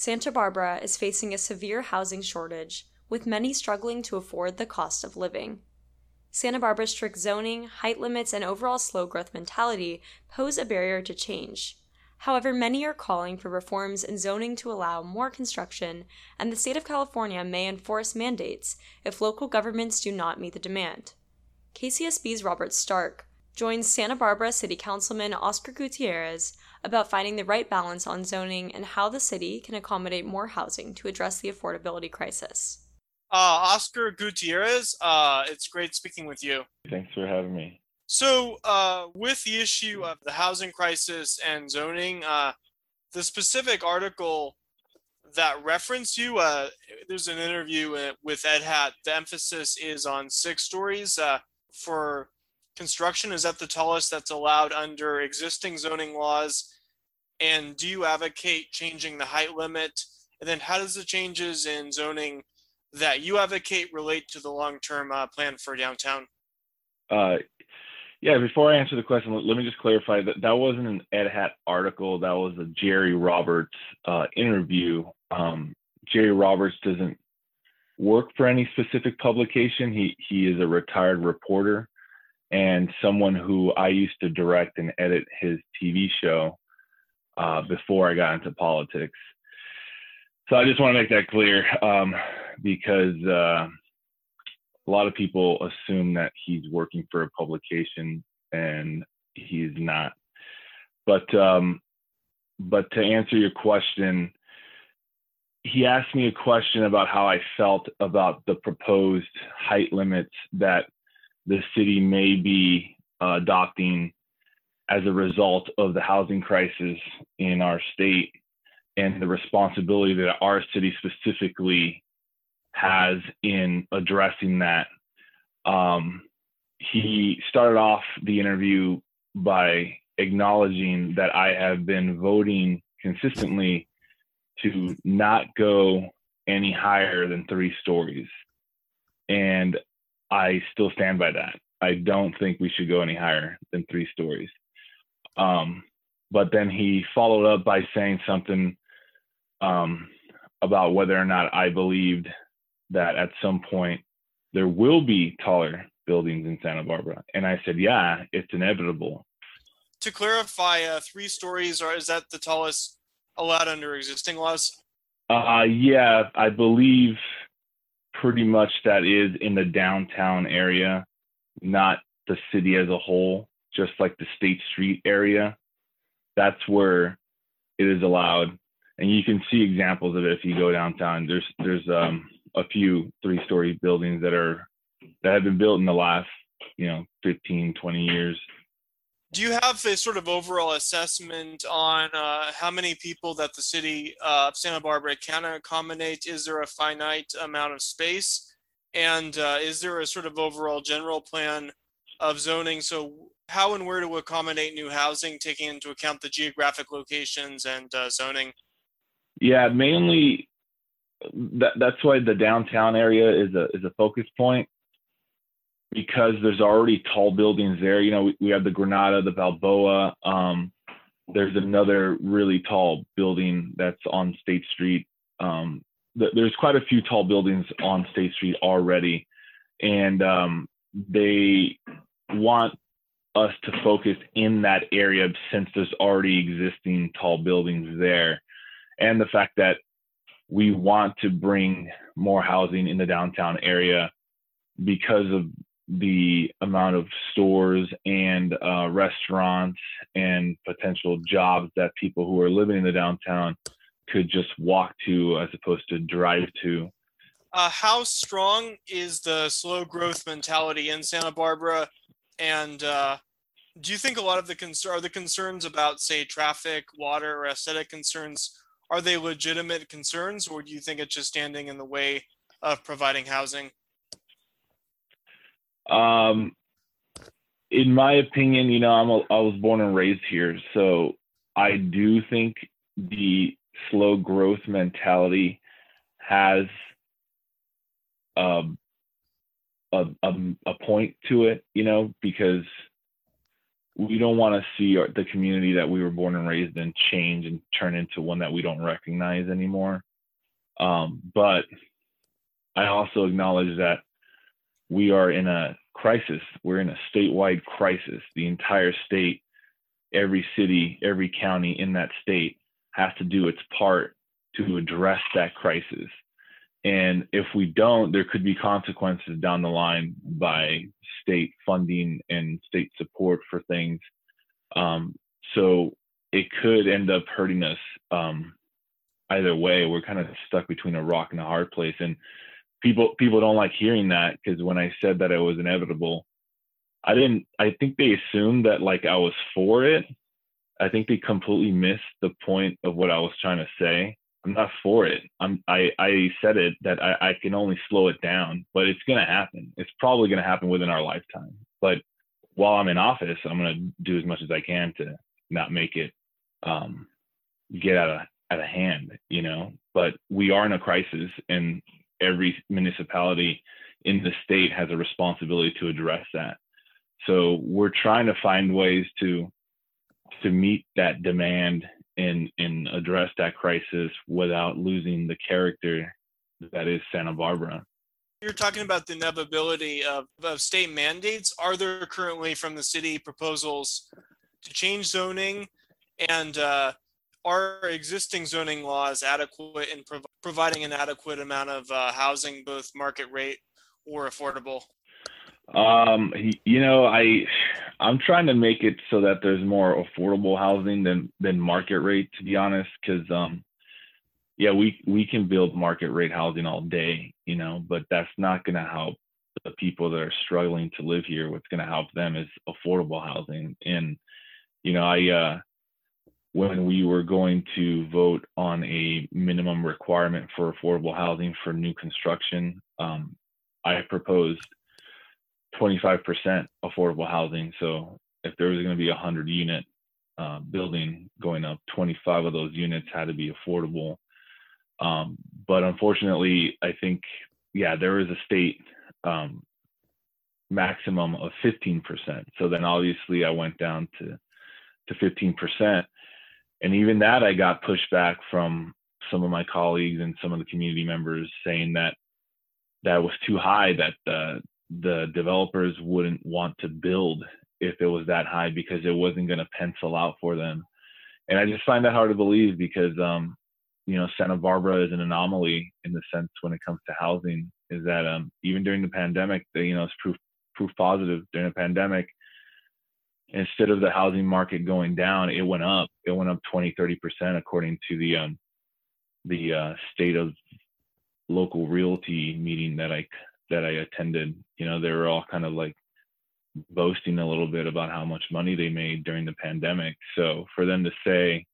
Santa Barbara is facing a severe housing shortage, with many struggling to afford the cost of living. Santa Barbara's strict zoning, height limits, and overall slow growth mentality pose a barrier to change. However, many are calling for reforms in zoning to allow more construction, and the state of California may enforce mandates if local governments do not meet the demand. KCSB's Robert Stark joins Santa Barbara City Councilman Oscar Gutierrez about finding the right balance on zoning and how the city can accommodate more housing to address the affordability crisis. Uh, Oscar Gutierrez, uh, it's great speaking with you. Thanks for having me. So, uh, with the issue of the housing crisis and zoning, uh, the specific article that reference you, uh, there's an interview uh, with Edhat. The emphasis is on six stories for construction. Is that the tallest that's allowed under existing zoning laws? And do you advocate changing the height limit? And then, how does the changes in zoning that you advocate relate to the long-term uh, plan for downtown? Uh, yeah, before I answer the question, let me just clarify that that wasn't an Edhat article. That was a Jerry Roberts uh, interview. Um, Jerry Roberts doesn't work for any specific publication. He he is a retired reporter and someone who I used to direct and edit his TV show uh, before I got into politics. So I just want to make that clear um, because uh, a lot of people assume that he's working for a publication and he's not. But um, but to answer your question, he asked me a question about how I felt about the proposed height limits that the city may be uh, adopting as a result of the housing crisis in our state and the responsibility that our city specifically has in addressing that. Um, he started off the interview by acknowledging that I have been voting consistently to not go any higher than three stories. And I still stand by that. I don't think we should go any higher than three stories. Um, but then he followed up by saying something um, about whether or not I believed that at some point there will be taller buildings in Santa Barbara. And I said, yeah, it's inevitable. To clarify, uh, three stories, or is that the tallest allowed under existing laws? Uh, yeah, I believe pretty much that is in the downtown area, not the city as a whole, just like the State Street area. That's where it is allowed. And you can see examples of it if you go downtown. There's there's um, a few three-story buildings that are that have been built in the last, you know, 15, 20 years. Do you have a sort of overall assessment on uh, how many people that the city uh, of Santa Barbara can accommodate? Is there a finite amount of space? And uh, is there a sort of overall general plan of zoning? So, how and where to accommodate new housing, taking into account the geographic locations and uh, zoning? Yeah, mainly that, that's why the downtown area is a is a focus point because there's already tall buildings there. You know, we, we have the Granada, the Balboa. Um, there's another really tall building that's on State Street. Um, th- there's quite a few tall buildings on State Street already, and um, they want us to focus in that area since there's already existing tall buildings there, and the fact that we want to bring more housing in the downtown area because of the amount of stores and uh, restaurants and potential jobs that people who are living in the downtown could just walk to as opposed to drive to. Uh, how strong is the slow growth mentality in Santa Barbara? And uh, do you think a lot of the concern are the concerns about, say, traffic, water, or aesthetic concerns? Are they legitimate concerns, or do you think it's just standing in the way of providing housing? Um, in my opinion, you know, I'm a, I was born and raised here, so I do think the slow growth mentality has um, a, a, a point to it, you know, because we don't want to see our, the community that we were born and raised in change and turn into one that we don't recognize anymore. Um, but I also acknowledge that we are in a crisis. We're in a statewide crisis. The entire state, every city, every county in that state has to do its part to address that crisis. And if we don't, there could be consequences down the line by state funding and state support for things. Um, so it could end up hurting us um, either way. We're kind of stuck between a rock and a hard place. And people people don't like hearing that because when I said that it was inevitable, I didn't. I think they assumed that like I was for it. I think they completely missed the point of what I was trying to say. I'm not for it. I'm I, I said it that I, I can only slow it down, but it's gonna happen. It's probably gonna happen within our lifetime. But while I'm in office, I'm gonna do as much as I can to not make it um, get out of out of hand, you know. But we are in a crisis, and every municipality in the state has a responsibility to address that. So we're trying to find ways to to meet that demand and and address that crisis without losing the character that is Santa Barbara. You're talking about the inevitability of, of state mandates. Are there currently from the city proposals to change zoning? And uh, are existing zoning laws adequate in prov- providing an adequate amount of uh, housing, both market rate or affordable? Um, you know, I I'm trying to make it so that there's more affordable housing than than market rate, to be honest, because um, yeah, we we can build market rate housing all day, you know, but that's not going to help the people that are struggling to live here. What's going to help them is affordable housing, and you know, I uh, when we were going to vote on a minimum requirement for affordable housing for new construction, um, I proposed 25% affordable housing. So if there was going to be a 100 unit uh, building going up, 25 of those units had to be affordable. Um, but unfortunately, I think, yeah, there is a state um, maximum of 15%. So then obviously I went down to to 15% and even that I got pushback from some of my colleagues and some of the community members saying that that was too high that the the developers wouldn't want to build if it was that high because it wasn't going to pencil out for them. And i just find that hard to believe because um you know santa barbara is an anomaly in the sense when it comes to housing is that um even during the pandemic you know it's proof proof positive during the pandemic instead of the housing market going down, it went up. It went up 20, 30 percent according to the um, the uh, state of local realty meeting that I that I attended. You know, they were all kind of like boasting a little bit about how much money they made during the pandemic. So for them to say,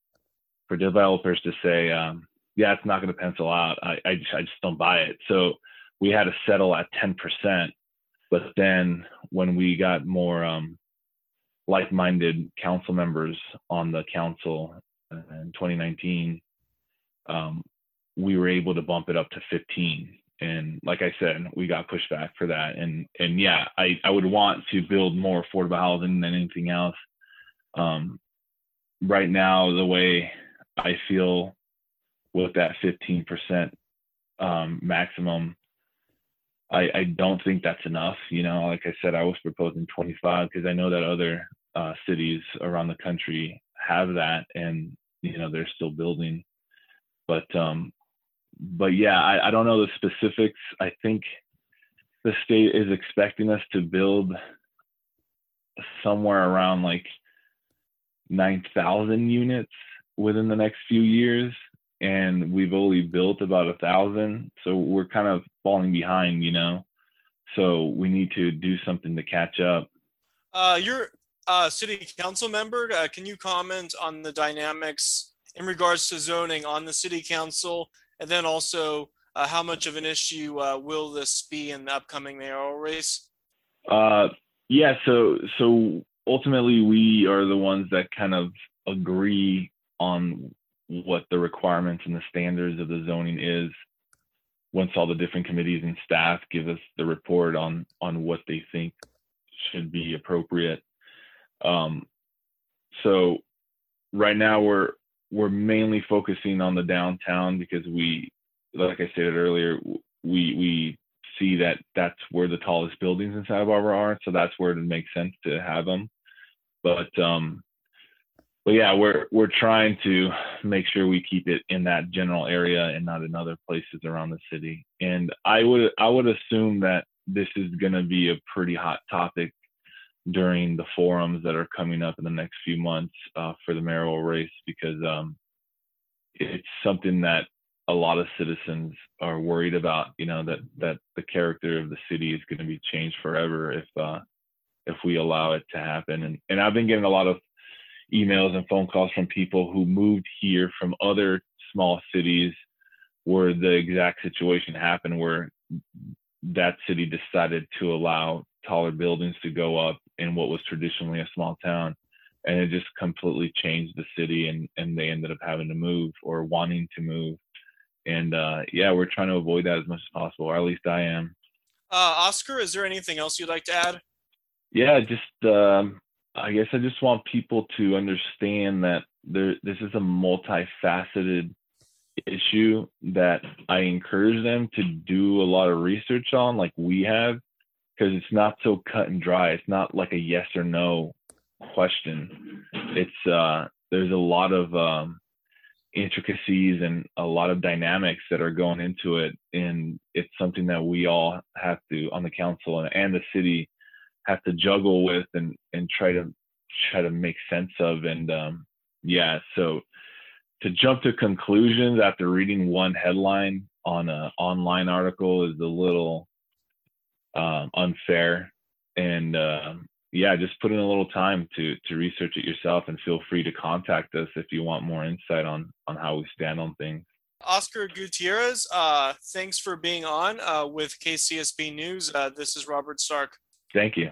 for developers to say, um, yeah, it's not going to pencil out. I, I just, I just don't buy it. So we had to settle at 10%. But then when we got more um, like-minded council members on the council in 2019, um, we were able to bump it up to 15. And like I said, we got pushback for that. And and yeah, I, I would want to build more affordable housing than anything else. Um, right now, the way I feel with that 15% um, maximum, I, I don't think that's enough. You know, like I said, I was proposing 25 because I know that other uh, cities around the country have that, and you know they're still building. But um, but yeah, I, I don't know the specifics. I think the state is expecting us to build somewhere around like 9,000 units within the next few years and we've only built about a thousand so we're kind of falling behind you know? So we need to do something to catch up. Uh, you're a city council member uh, can you comment on the dynamics in regards to zoning on the city council? And then also uh, how much of an issue uh, will this be in the upcoming mayoral race? Uh, yeah so so ultimately we are the ones that kind of agree on what the requirements and the standards of the zoning is once all the different committees and staff give us the report on on what they think should be appropriate Um, so right now we're we're mainly focusing on the downtown because we, like I stated earlier, we we see that that's where the tallest buildings in Santa Barbara are, so that's where it makes sense to have them. But um, but yeah, we're we're trying to make sure we keep it in that general area and not in other places around the city. And I would I would assume that this is going to be a pretty hot topic during the forums that are coming up in the next few months uh, for the mayoral race because um, it's something that a lot of citizens are worried about. You know that that the character of the city is going to be changed forever if uh, if we allow it to happen. And and I've been getting a lot of emails and phone calls from people who moved here from other small cities where the exact situation happened where that city decided to allow taller buildings to go up in what was traditionally a small town. And it just completely changed the city and and they ended up having to move or wanting to move. And uh, yeah we're trying to avoid that as much as possible or at least i am. Uh, oscar is there anything else you'd like to add? Yeah just um, i guess i just want people to understand that there this is a multifaceted issue that i encourage them to do a lot of research on like we have because it's not so cut and dry. It's not like a yes or no question. It's uh, there's a lot of um, intricacies and a lot of dynamics that are going into it, and it's something that we all have to on the council and, and the city have to juggle with and and try to try to make sense of. And um, yeah, so to jump to conclusions after reading one headline on an online article is a little um, unfair. And uh, yeah, just put in a little time to to research it yourself, and feel free to contact us if you want more insight on on how we stand on things. Oscar Gutierrez, uh, thanks for being on uh, with KCSB News. Uh, this is Robert Stark. Thank you.